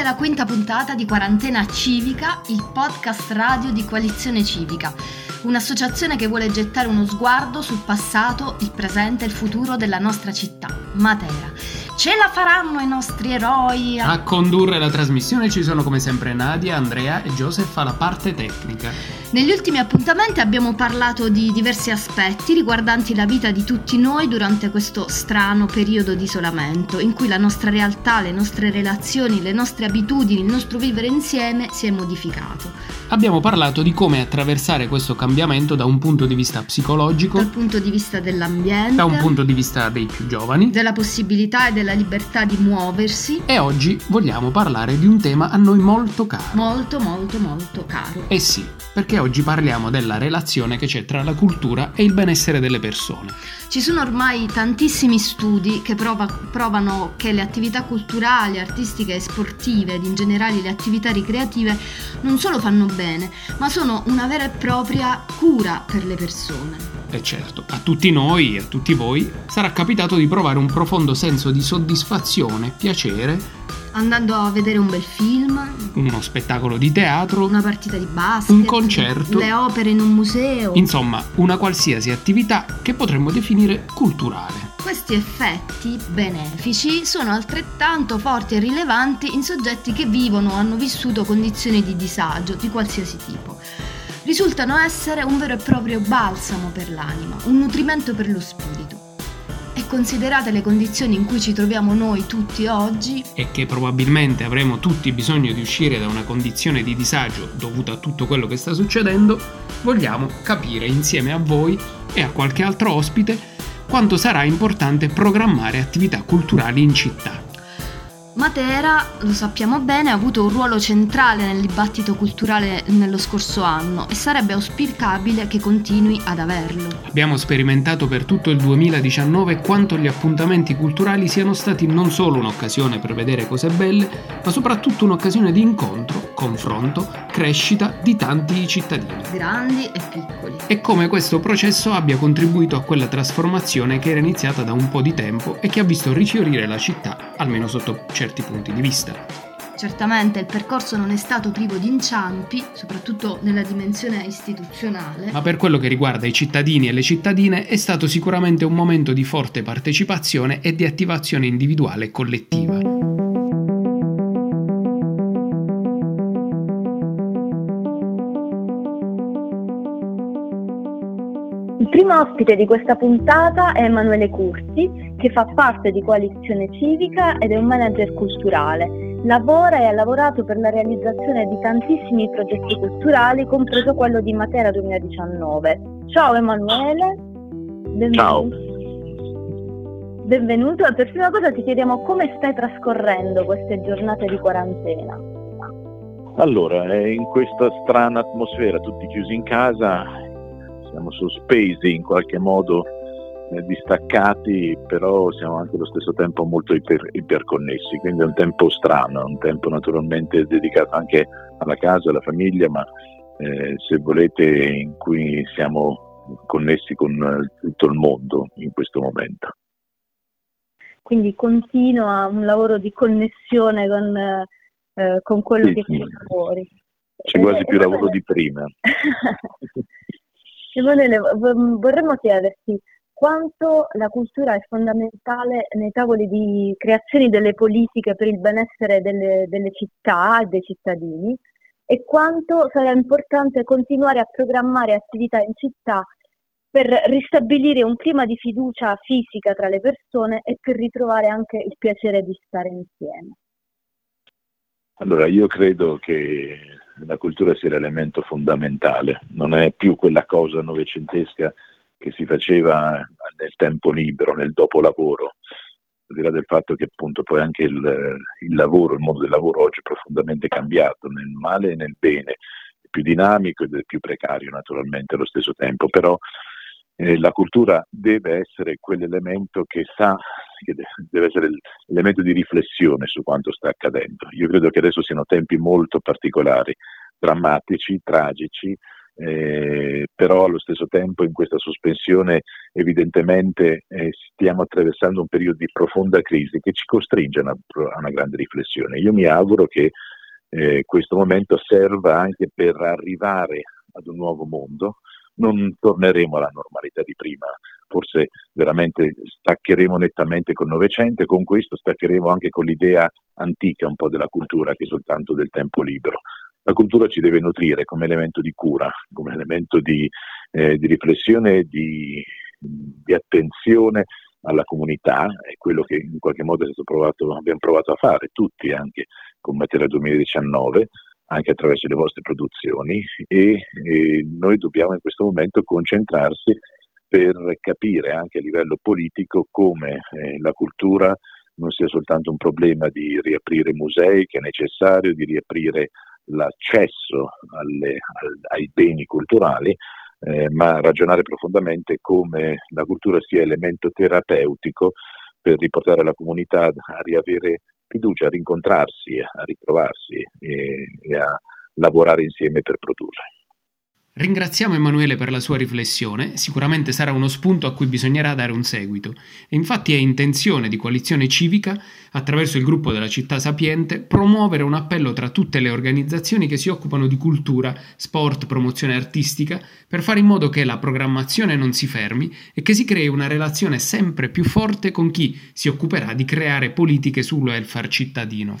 Alla quinta puntata di Quarantena Civica, il podcast radio di Coalizione Civica, un'associazione che vuole gettare uno sguardo sul passato, il presente e il futuro della nostra città, Matera. Ce la faranno i nostri eroi! A condurre la trasmissione ci sono come sempre Nadia, Andrea e Joseph alla parte tecnica. Negli ultimi appuntamenti abbiamo parlato di diversi aspetti riguardanti la vita di tutti noi durante questo strano periodo di isolamento, in cui la nostra realtà, le nostre relazioni, le nostre abitudini, il nostro vivere insieme si è modificato. Abbiamo parlato di come attraversare questo cambiamento da un punto di vista psicologico, dal punto di vista dell'ambiente, da un punto di vista dei più giovani, della possibilità e della libertà di muoversi. E oggi vogliamo parlare di un tema a noi molto caro. Molto, molto, molto caro. Eh sì, perché oggi parliamo della relazione che c'è tra la cultura e il benessere delle persone. Ci sono ormai tantissimi studi che prova, provano che le attività culturali, artistiche e sportive ed in generale le attività ricreative non solo fanno bene, ma sono una vera e propria cura per le persone. E certo, a tutti noi, a tutti voi, sarà capitato di provare un profondo senso di soddisfazione, piacere andando a vedere un bel film, uno spettacolo di teatro, una partita di basket, un concerto, le opere in un museo. Insomma, una qualsiasi attività che potremmo definire culturale. Questi effetti benefici sono altrettanto forti e rilevanti in soggetti che vivono o hanno vissuto condizioni di disagio di qualsiasi tipo. Risultano essere un vero e proprio balsamo per l'anima, un nutrimento per lo spirito e considerate le condizioni in cui ci troviamo noi tutti oggi e che probabilmente avremo tutti bisogno di uscire da una condizione di disagio dovuta a tutto quello che sta succedendo, vogliamo capire insieme a voi e a qualche altro ospite quanto sarà importante programmare attività culturali in città. Matera, lo sappiamo bene, ha avuto un ruolo centrale nel dibattito culturale nello scorso anno e sarebbe auspicabile che continui ad averlo. Abbiamo sperimentato per tutto il 2019 quanto gli appuntamenti culturali siano stati non solo un'occasione per vedere cose belle, ma soprattutto un'occasione di incontro, confronto, crescita di tanti cittadini. Grandi e piccoli. E come questo processo abbia contribuito a quella trasformazione che era iniziata da un po' di tempo e che ha visto rifiorire la città, almeno sotto certi certi punti di vista. Certamente il percorso non è stato privo di inciampi, soprattutto nella dimensione istituzionale. Ma per quello che riguarda i cittadini e le cittadine è stato sicuramente un momento di forte partecipazione e di attivazione individuale e collettiva. Primo ospite di questa puntata è Emanuele Curti, che fa parte di Coalizione Civica ed è un manager culturale. Lavora e ha lavorato per la realizzazione di tantissimi progetti culturali, compreso quello di Matera 2019. Ciao Emanuele. Benvenuto. Ciao. Benvenuto. Per prima cosa ti chiediamo come stai trascorrendo queste giornate di quarantena. Allora, in questa strana atmosfera, tutti chiusi in casa, siamo sospesi in qualche modo eh, distaccati, però siamo anche allo stesso tempo molto iper, iperconnessi, quindi è un tempo strano, un tempo naturalmente dedicato anche alla casa, alla famiglia, ma eh, se volete in cui siamo connessi con eh, tutto il mondo in questo momento. Quindi continua un lavoro di connessione con, eh, con quello sì, che c'è fuori. C'è quasi più lavoro di prima. Emanuele, vorremmo chiederti quanto la cultura è fondamentale nei tavoli di creazione delle politiche per il benessere delle, delle città e dei cittadini e quanto sarà importante continuare a programmare attività in città per ristabilire un clima di fiducia fisica tra le persone e per ritrovare anche il piacere di stare insieme. Allora, io credo che la cultura sia l'elemento fondamentale, non è più quella cosa novecentesca che si faceva nel tempo libero, nel dopolavoro, al di là del fatto che appunto poi anche il, il lavoro, il mondo del lavoro oggi è profondamente cambiato, nel male e nel bene, è più dinamico ed è più precario naturalmente allo stesso tempo, però eh, la cultura deve essere quell'elemento che sa, che deve essere l'elemento di riflessione su quanto sta accadendo. Io credo che adesso siano tempi molto particolari, drammatici, tragici, eh, però allo stesso tempo in questa sospensione evidentemente eh, stiamo attraversando un periodo di profonda crisi che ci costringe a una, a una grande riflessione. Io mi auguro che eh, questo momento serva anche per arrivare ad un nuovo mondo, non torneremo alla normalità di prima, forse veramente staccheremo nettamente col Novecento e con questo staccheremo anche con l'idea antica un po' della cultura che è soltanto del tempo libero. La cultura ci deve nutrire come elemento di cura, come elemento di, eh, di riflessione di, di, attenzione alla comunità, è quello che in qualche modo provato, abbiamo provato a fare tutti anche con Matera 2019 anche attraverso le vostre produzioni e, e noi dobbiamo in questo momento concentrarsi per capire anche a livello politico come eh, la cultura non sia soltanto un problema di riaprire musei, che è necessario, di riaprire l'accesso alle, al, ai beni culturali, eh, ma ragionare profondamente come la cultura sia elemento terapeutico per riportare la comunità a riavere fiducia, a rincontrarsi, a ritrovarsi e, e a lavorare insieme per produrre. Ringraziamo Emanuele per la sua riflessione, sicuramente sarà uno spunto a cui bisognerà dare un seguito. E infatti è intenzione di Coalizione Civica, attraverso il gruppo della città sapiente, promuovere un appello tra tutte le organizzazioni che si occupano di cultura, sport, promozione artistica, per fare in modo che la programmazione non si fermi e che si crei una relazione sempre più forte con chi si occuperà di creare politiche sul welfare cittadino.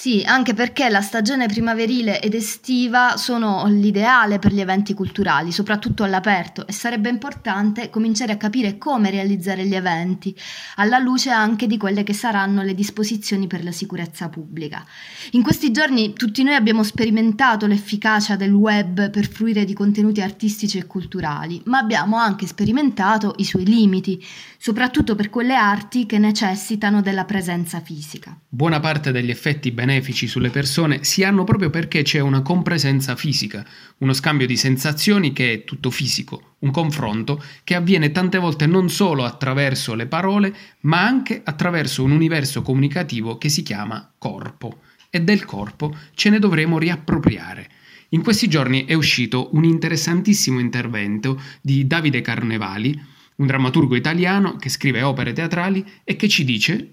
Sì, anche perché la stagione primaverile ed estiva sono l'ideale per gli eventi culturali, soprattutto all'aperto, e sarebbe importante cominciare a capire come realizzare gli eventi, alla luce anche di quelle che saranno le disposizioni per la sicurezza pubblica. In questi giorni tutti noi abbiamo sperimentato l'efficacia del web per fruire di contenuti artistici e culturali, ma abbiamo anche sperimentato i suoi limiti, soprattutto per quelle arti che necessitano della presenza fisica. Buona parte degli effetti benefici sulle persone si hanno proprio perché c'è una compresenza fisica, uno scambio di sensazioni che è tutto fisico, un confronto che avviene tante volte non solo attraverso le parole, ma anche attraverso un universo comunicativo che si chiama corpo. E del corpo ce ne dovremo riappropriare. In questi giorni è uscito un interessantissimo intervento di Davide Carnevali, un drammaturgo italiano che scrive opere teatrali e che ci dice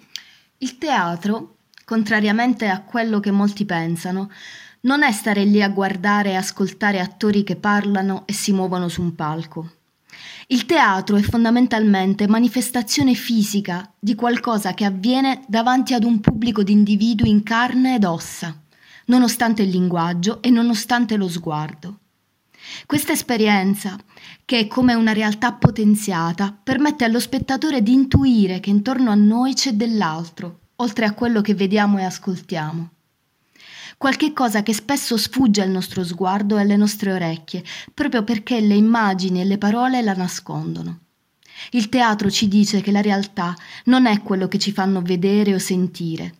Il teatro contrariamente a quello che molti pensano, non è stare lì a guardare e ascoltare attori che parlano e si muovono su un palco. Il teatro è fondamentalmente manifestazione fisica di qualcosa che avviene davanti ad un pubblico di individui in carne ed ossa, nonostante il linguaggio e nonostante lo sguardo. Questa esperienza, che è come una realtà potenziata, permette allo spettatore di intuire che intorno a noi c'è dell'altro, oltre a quello che vediamo e ascoltiamo. Qualche cosa che spesso sfugge al nostro sguardo e alle nostre orecchie, proprio perché le immagini e le parole la nascondono. Il teatro ci dice che la realtà non è quello che ci fanno vedere o sentire.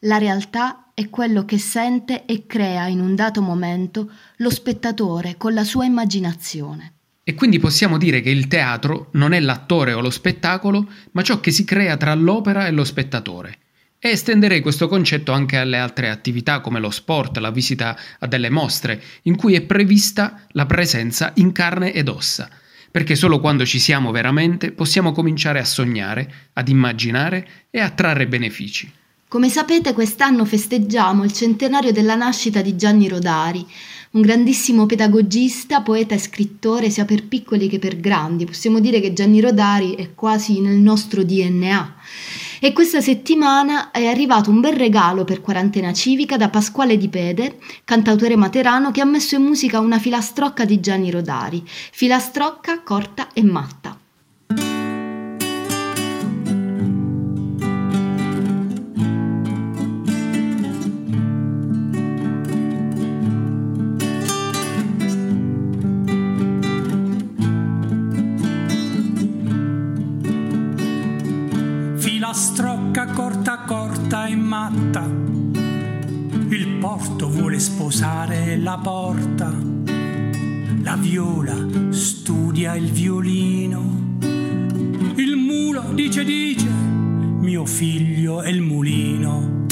La realtà è quello che sente e crea in un dato momento lo spettatore con la sua immaginazione. E quindi possiamo dire che il teatro non è l'attore o lo spettacolo, ma ciò che si crea tra l'opera e lo spettatore e estenderei questo concetto anche alle altre attività come lo sport, la visita a delle mostre, in cui è prevista la presenza in carne ed ossa, perché solo quando ci siamo veramente possiamo cominciare a sognare, ad immaginare e a trarre benefici. Come sapete, quest'anno festeggiamo il centenario della nascita di Gianni Rodari, un grandissimo pedagogista, poeta e scrittore sia per piccoli che per grandi. Possiamo dire che Gianni Rodari è quasi nel nostro DNA. E questa settimana è arrivato un bel regalo per Quarantena Civica da Pasquale Di Pede, cantautore materano, che ha messo in musica una filastrocca di Gianni Rodari, filastrocca corta e matta. Il porto vuole sposare la porta. La viola studia il violino. Il mulo dice dice, mio figlio è il mulino.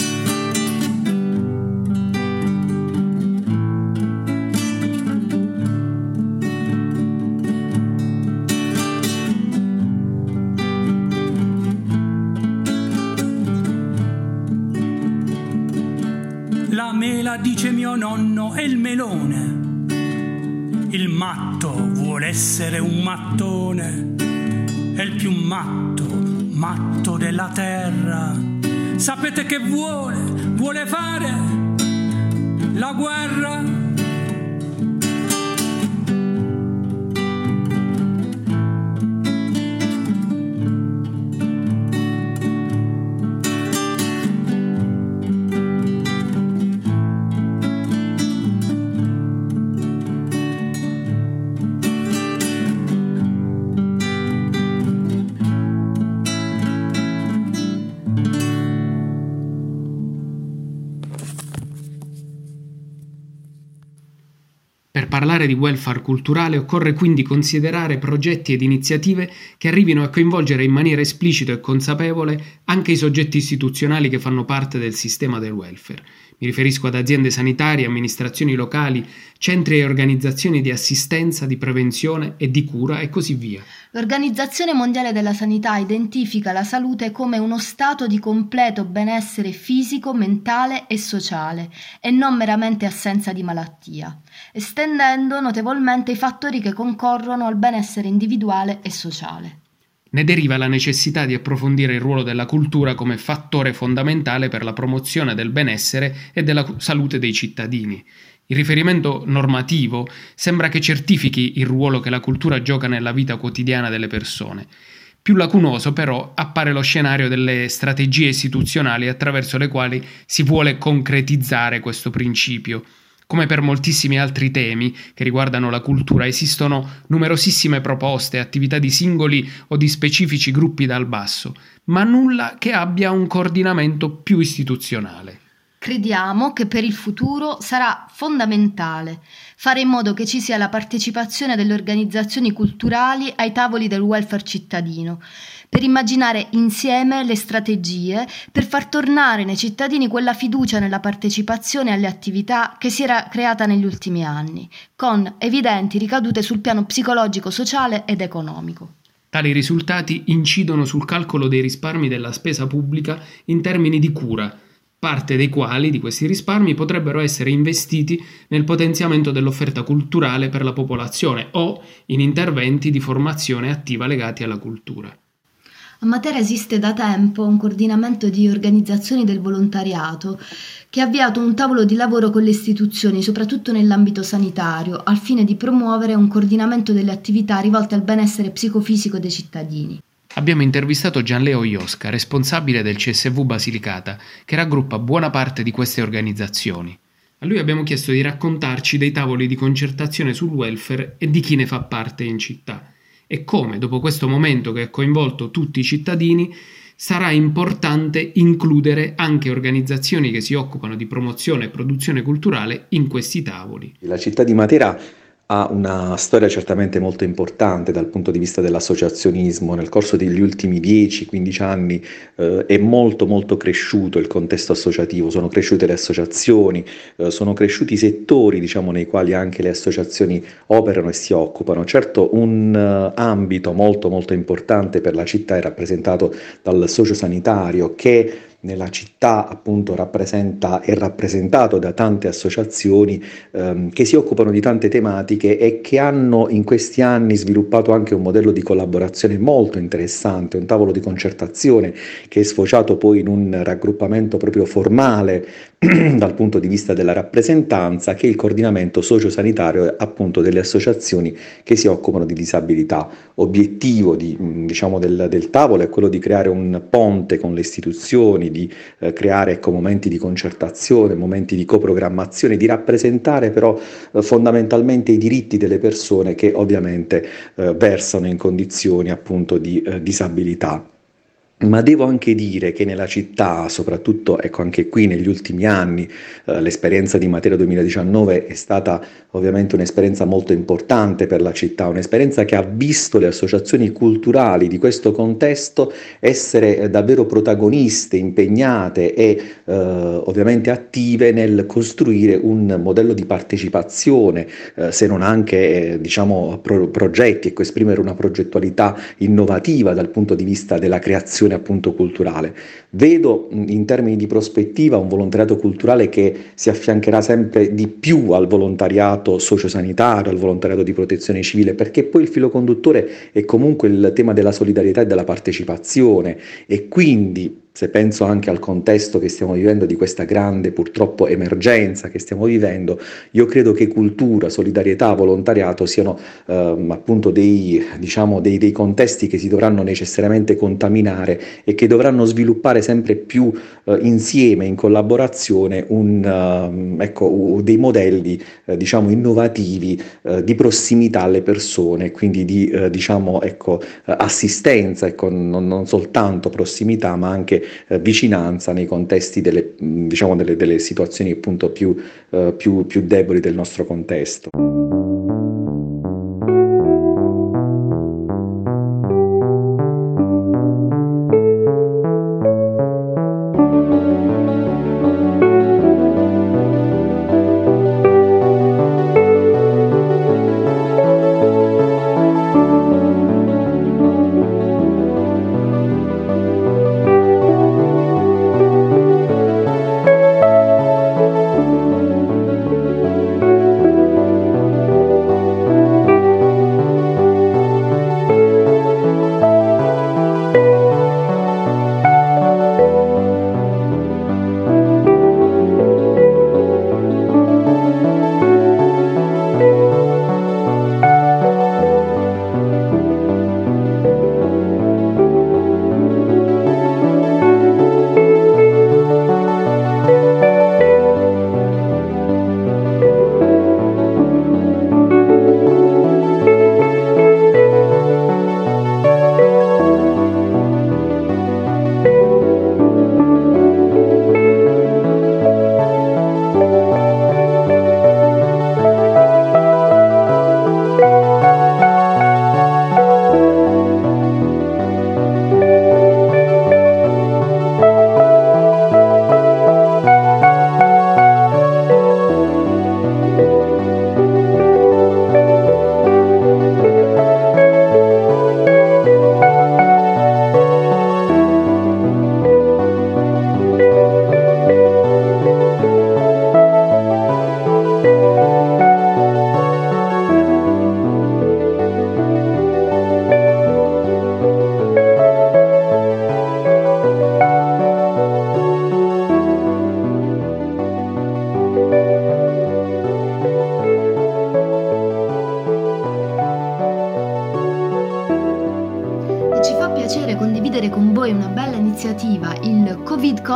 Dice mio nonno, è il melone. Il matto vuole essere un mattone, è il più matto, matto della terra. Sapete che vuole? Vuole fare la guerra? Parlare di welfare culturale occorre quindi considerare progetti ed iniziative che arrivino a coinvolgere in maniera esplicita e consapevole anche i soggetti istituzionali che fanno parte del sistema del welfare. Mi riferisco ad aziende sanitarie, amministrazioni locali, centri e organizzazioni di assistenza, di prevenzione e di cura e così via. L'Organizzazione Mondiale della Sanità identifica la salute come uno stato di completo benessere fisico, mentale e sociale e non meramente assenza di malattia, estendendo notevolmente i fattori che concorrono al benessere individuale e sociale. Ne deriva la necessità di approfondire il ruolo della cultura come fattore fondamentale per la promozione del benessere e della salute dei cittadini. Il riferimento normativo sembra che certifichi il ruolo che la cultura gioca nella vita quotidiana delle persone. Più lacunoso però appare lo scenario delle strategie istituzionali attraverso le quali si vuole concretizzare questo principio. Come per moltissimi altri temi che riguardano la cultura, esistono numerosissime proposte, attività di singoli o di specifici gruppi dal basso, ma nulla che abbia un coordinamento più istituzionale. Crediamo che per il futuro sarà fondamentale fare in modo che ci sia la partecipazione delle organizzazioni culturali ai tavoli del welfare cittadino, per immaginare insieme le strategie per far tornare nei cittadini quella fiducia nella partecipazione alle attività che si era creata negli ultimi anni, con evidenti ricadute sul piano psicologico, sociale ed economico. Tali risultati incidono sul calcolo dei risparmi della spesa pubblica in termini di cura, parte dei quali di questi risparmi potrebbero essere investiti nel potenziamento dell'offerta culturale per la popolazione o in interventi di formazione attiva legati alla cultura. A Matera esiste da tempo un coordinamento di organizzazioni del volontariato che ha avviato un tavolo di lavoro con le istituzioni, soprattutto nell'ambito sanitario, al fine di promuovere un coordinamento delle attività rivolte al benessere psicofisico dei cittadini. Abbiamo intervistato Gianleo Iosca, responsabile del CSV Basilicata, che raggruppa buona parte di queste organizzazioni. A lui abbiamo chiesto di raccontarci dei tavoli di concertazione sul welfare e di chi ne fa parte in città e come, dopo questo momento che ha coinvolto tutti i cittadini, sarà importante includere anche organizzazioni che si occupano di promozione e produzione culturale in questi tavoli. La città di Matera ha una storia certamente molto importante dal punto di vista dell'associazionismo. Nel corso degli ultimi 10-15 anni eh, è molto molto cresciuto il contesto associativo, sono cresciute le associazioni, eh, sono cresciuti i settori diciamo, nei quali anche le associazioni operano e si occupano. Certo un uh, ambito molto molto importante per la città è rappresentato dal sociosanitario che nella città appunto rappresenta, è rappresentato da tante associazioni ehm, che si occupano di tante tematiche e che hanno in questi anni sviluppato anche un modello di collaborazione molto interessante, un tavolo di concertazione che è sfociato poi in un raggruppamento proprio formale dal punto di vista della rappresentanza che è il coordinamento sociosanitario appunto delle associazioni che si occupano di disabilità. Obiettivo di, diciamo, del, del, tavolo è quello di creare un ponte con le istituzioni, di eh, creare ecco, momenti di concertazione, momenti di coprogrammazione, di rappresentare però eh, fondamentalmente i diritti delle persone che ovviamente eh, versano in condizioni appunto di eh, disabilità. Ma devo anche dire che nella città, soprattutto ecco anche qui negli ultimi anni, eh, l'esperienza di Matera 2019 è stata ovviamente un'esperienza molto importante per la città, un'esperienza che ha visto le associazioni culturali di questo contesto essere eh, davvero protagoniste, impegnate e eh, ovviamente attive nel costruire un modello di partecipazione, eh, se non anche eh, diciamo pro- progetti, ecco esprimere una progettualità innovativa dal punto di vista della creazione l'azione appunto culturale. Vedo in termini di prospettiva un volontariato culturale che si affiancherà sempre di più al volontariato sociosanitario, al volontariato di protezione civile, perché poi il filo conduttore è comunque il tema della solidarietà e della partecipazione e quindi se penso anche al contesto che stiamo vivendo di questa grande purtroppo emergenza che stiamo vivendo, io credo che cultura, solidarietà, volontariato siano ehm, appunto dei, diciamo, dei, dei, contesti che si dovranno necessariamente contaminare e che dovranno sviluppare sempre più eh, insieme, in collaborazione, un, uh, ecco, dei modelli eh, diciamo, innovativi eh, di prossimità alle persone, quindi di eh, diciamo, ecco, assistenza, ecco, non, non soltanto prossimità ma anche eh, vicinanza nei contesti delle, diciamo, delle, delle situazioni appunto più, eh, più, più deboli del nostro contesto.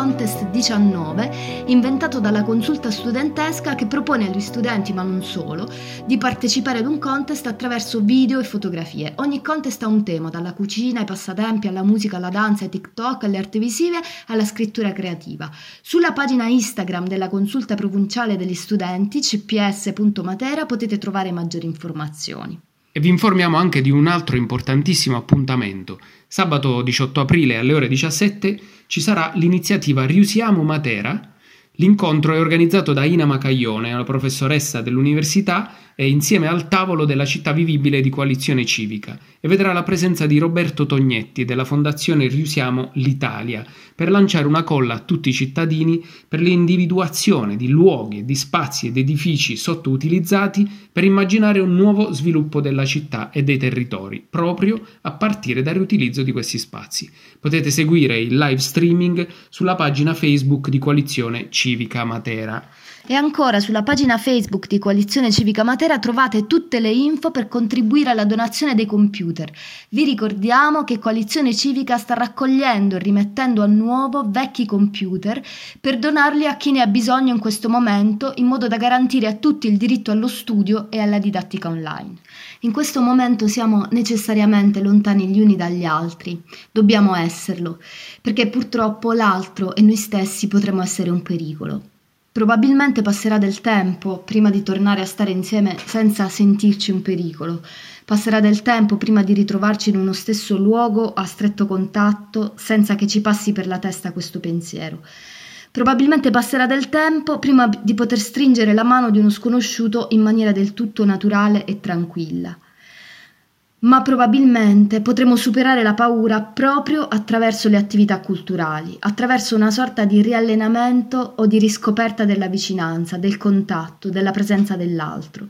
Contest 19, inventato dalla consulta studentesca che propone agli studenti, ma non solo, di partecipare ad un contest attraverso video e fotografie. Ogni contest ha un tema, dalla cucina ai passatempi, alla musica, alla danza, ai TikTok, alle arti visive, alla scrittura creativa. Sulla pagina Instagram della consulta provinciale degli studenti, cps.matera, potete trovare maggiori informazioni. E vi informiamo anche di un altro importantissimo appuntamento. Sabato 18 aprile alle ore 17 ci sarà l'iniziativa Riusiamo Matera. L'incontro è organizzato da Ina Macaglione, una professoressa dell'università e insieme al tavolo della città vivibile di Coalizione Civica e vedrà la presenza di Roberto Tognetti della Fondazione Riusiamo l'Italia per lanciare una colla a tutti i cittadini per l'individuazione di luoghi, di spazi ed edifici sottoutilizzati per immaginare un nuovo sviluppo della città e dei territori, proprio a partire dal riutilizzo di questi spazi. Potete seguire il live streaming sulla pagina Facebook di Coalizione Civica Matera. E ancora sulla pagina Facebook di Coalizione Civica Matera trovate tutte le info per contribuire alla donazione dei computer. Vi ricordiamo che Coalizione Civica sta raccogliendo e rimettendo a nuovo vecchi computer per donarli a chi ne ha bisogno in questo momento in modo da garantire a tutti il diritto allo studio e alla didattica online. In questo momento siamo necessariamente lontani gli uni dagli altri, dobbiamo esserlo, perché purtroppo l'altro e noi stessi potremmo essere un pericolo. Probabilmente passerà del tempo prima di tornare a stare insieme senza sentirci un pericolo. Passerà del tempo prima di ritrovarci in uno stesso luogo a stretto contatto senza che ci passi per la testa questo pensiero. Probabilmente passerà del tempo prima di poter stringere la mano di uno sconosciuto in maniera del tutto naturale e tranquilla. Ma probabilmente potremo superare la paura proprio attraverso le attività culturali, attraverso una sorta di riallenamento o di riscoperta della vicinanza, del contatto, della presenza dell'altro.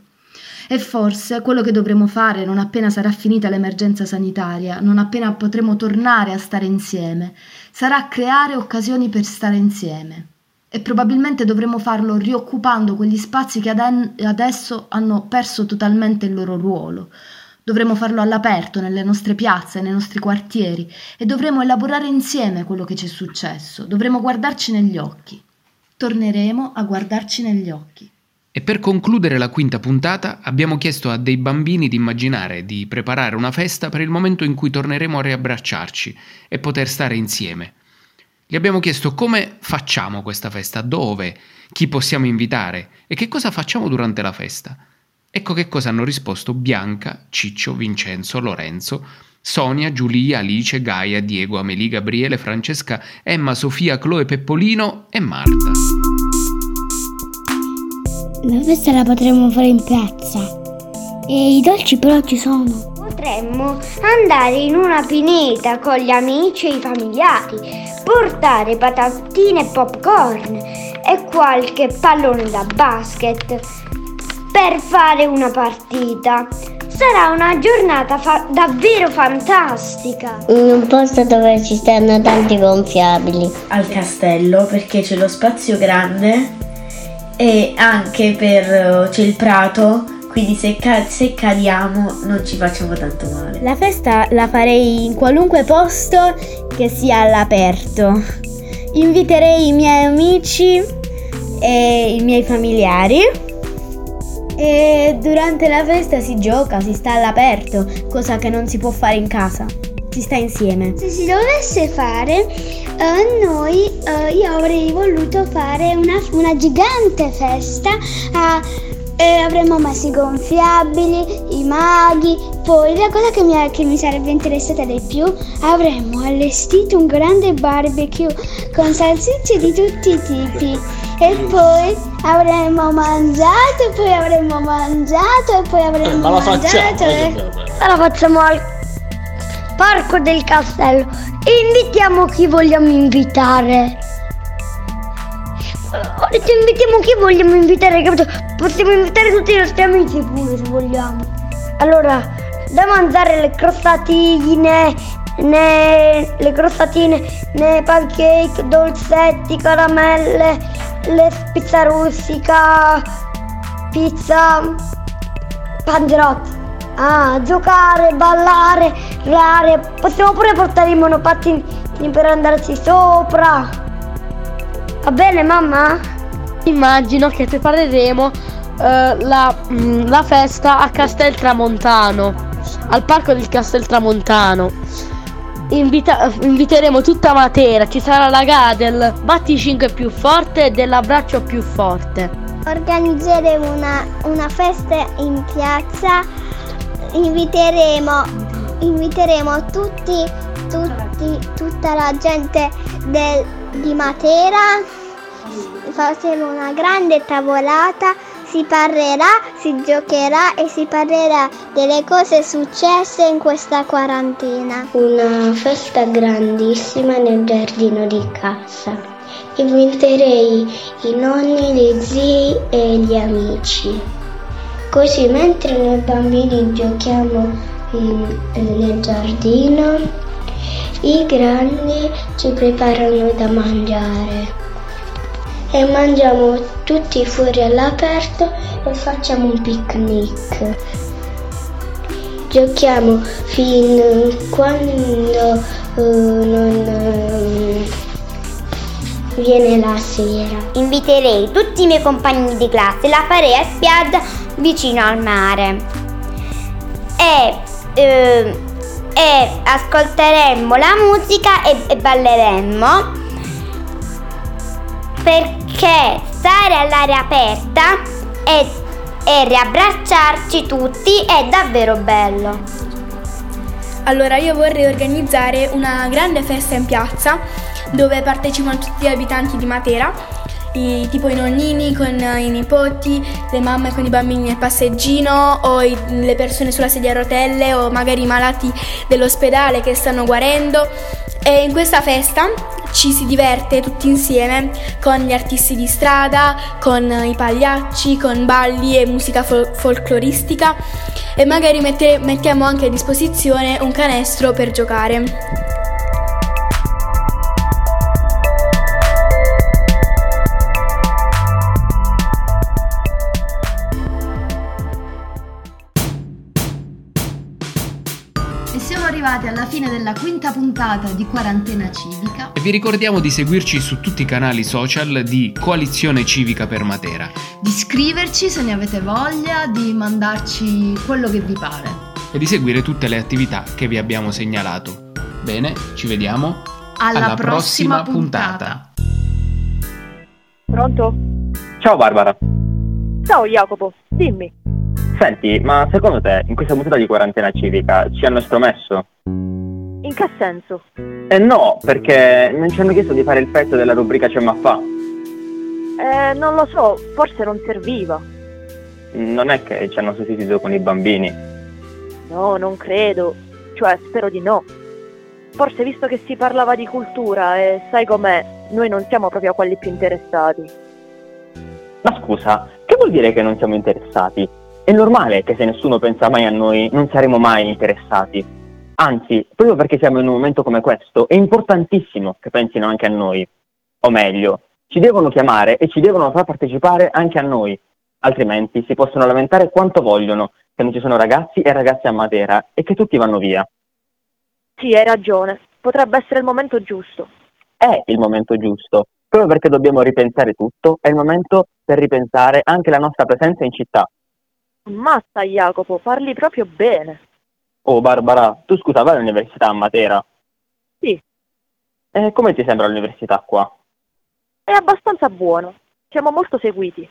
E forse quello che dovremo fare non appena sarà finita l'emergenza sanitaria, non appena potremo tornare a stare insieme, sarà creare occasioni per stare insieme. E probabilmente dovremo farlo rioccupando quegli spazi che adesso hanno perso totalmente il loro ruolo, Dovremo farlo all'aperto, nelle nostre piazze, nei nostri quartieri e dovremo elaborare insieme quello che ci è successo. Dovremo guardarci negli occhi. Torneremo a guardarci negli occhi. E per concludere la quinta puntata abbiamo chiesto a dei bambini di immaginare di preparare una festa per il momento in cui torneremo a riabbracciarci e poter stare insieme. Gli abbiamo chiesto come facciamo questa festa, dove, chi possiamo invitare e che cosa facciamo durante la festa. Ecco che cosa hanno risposto Bianca, Ciccio, Vincenzo, Lorenzo, Sonia, Giulia, Alice, Gaia, Diego, Amelie, Gabriele, Francesca, Emma, Sofia, Chloe, Peppolino e Marta. La festa la potremmo fare in piazza. E i dolci però ci sono. Potremmo andare in una pineta con gli amici e i familiari, portare patatine e popcorn e qualche pallone da basket per fare una partita. Sarà una giornata fa- davvero fantastica. In un posto dove ci stanno tanti gonfiabili. Al castello perché c'è lo spazio grande e anche per c'è il prato, quindi se, ca- se cadiamo non ci facciamo tanto male. La festa la farei in qualunque posto che sia all'aperto. Inviterei i miei amici e i miei familiari e durante la festa si gioca, si sta all'aperto, cosa che non si può fare in casa. Si sta insieme. Se si dovesse fare, uh, noi, uh, io avrei voluto fare una, una gigante festa. Uh, e avremmo messo i gonfiabili, i maghi, poi la cosa che mi, che mi, sarebbe interessata di più, avremmo allestito un grande barbecue con salsicce di tutti i tipi e poi avremmo mangiato, poi avremmo mangiato e poi avremmo eh, ma la mangiato. E... La facciamo al parco del castello. Invitiamo chi vogliamo invitare. Ho detto invitiamo chi vogliamo invitare, capito? Possiamo invitare tutti i nostri amici pure se vogliamo. Allora, da mangiare le crostatine, né le crostatine, né pancake, dolcetti, caramelle, le pizza rustica, pizza, panzerotti. Ah, giocare, ballare, rare. Possiamo pure portare i monopattini per andarci sopra. Va bene mamma? Immagino che prepareremo eh, la, mm, la festa a Castel Tramontano, al parco del Castel Tramontano. Invita- inviteremo tutta Matera, ci sarà la gara del batti 5 più forte e dell'abbraccio più forte. Organizzeremo una, una festa in piazza, inviteremo, inviteremo tutti, tutti, tutta la gente del, di Matera, faremo una grande tavolata, si parlerà, si giocherà e si parlerà delle cose successe in questa quarantena. Una festa grandissima nel giardino di casa. Inviterei i nonni, gli zii e gli amici. Così mentre noi bambini giochiamo in, nel giardino, i grandi ci preparano da mangiare e mangiamo tutti fuori all'aperto e facciamo un picnic. Giochiamo fino a quando uh, non uh, viene la sera. Inviterei tutti i miei compagni di classe, la farei a spiaggia vicino al mare. E, uh, e ascolteremmo la musica e, e balleremmo perché stare all'aria aperta e, e riabbracciarci tutti è davvero bello. Allora io vorrei organizzare una grande festa in piazza dove partecipano tutti gli abitanti di Matera i- tipo i nonnini con i nipoti, le mamme con i bambini nel passeggino o i- le persone sulla sedia a rotelle o magari i malati dell'ospedale che stanno guarendo. E in questa festa ci si diverte tutti insieme con gli artisti di strada, con i pagliacci, con balli e musica fol- folcloristica e magari mette- mettiamo anche a disposizione un canestro per giocare. Fine della quinta puntata di Quarantena Civica. E vi ricordiamo di seguirci su tutti i canali social di Coalizione Civica per Matera. Di iscriverci se ne avete voglia, di mandarci quello che vi pare. e di seguire tutte le attività che vi abbiamo segnalato. Bene, ci vediamo Alla, prossima, puntata. Pronto? Ciao Barbara. Ciao Jacopo, dimmi. Senti, ma secondo te in questa puntata di quarantena civica ci hanno estromesso? In che senso? Eh no, perché non ci hanno chiesto di fare il pezzo della rubrica C'è ma fa. Eh, non lo so, forse non serviva. Non è che ci hanno sostituito con i bambini. No, non credo. Cioè, spero di no. Forse visto che si parlava di cultura e sai com'è, noi non siamo proprio quelli più interessati. Ma scusa, che vuol dire che non siamo interessati? È normale che se nessuno pensa mai a noi non saremo mai interessati. Anzi, proprio perché siamo in un momento come questo, è importantissimo che pensino anche a noi. O meglio, ci devono chiamare e ci devono far partecipare anche a noi. Altrimenti si possono lamentare quanto vogliono che non ci sono ragazzi e ragazze a Matera e che tutti vanno via. Sì, hai ragione. Potrebbe essere il momento giusto. È il momento giusto. Proprio perché dobbiamo ripensare tutto, è il momento per ripensare anche la nostra presenza in città. Ammazza Jacopo, parli proprio bene. Oh Barbara, tu scusa, vai all'università a Matera? Sì. E come ti sembra l'università qua? È abbastanza buono. Siamo molto seguiti.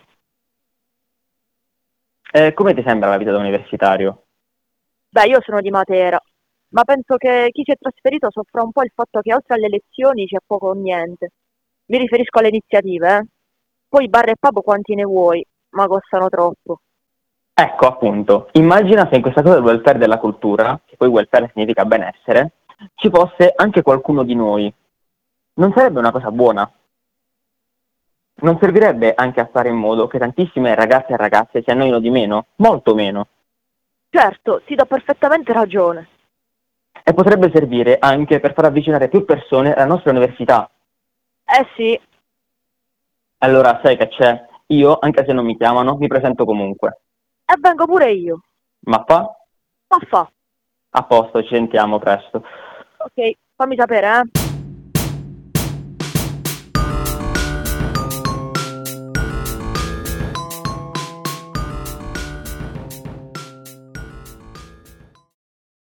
E come ti sembra la vita da universitario? Beh, io sono di Matera, ma penso che chi si è trasferito soffra un po' il fatto che oltre alle lezioni c'è poco o niente. Mi riferisco alle iniziative, eh. Poi bar e pub quanti ne vuoi, ma costano troppo. Ecco, appunto, immagina se in questa cosa del welfare della cultura, che poi welfare significa benessere, ci fosse anche qualcuno di noi. Non sarebbe una cosa buona? Non servirebbe anche a fare in modo che tantissime ragazze e ragazze si annoino di meno? Molto meno. Certo, ti do perfettamente ragione. E potrebbe servire anche per far avvicinare più persone alla nostra università. Eh sì, Allora, sai che c'è? Io, anche se non mi chiamano, mi presento comunque. E vengo pure io. Ma fa? Ma fa. A posto, ci sentiamo presto. Ok, fammi sapere, eh.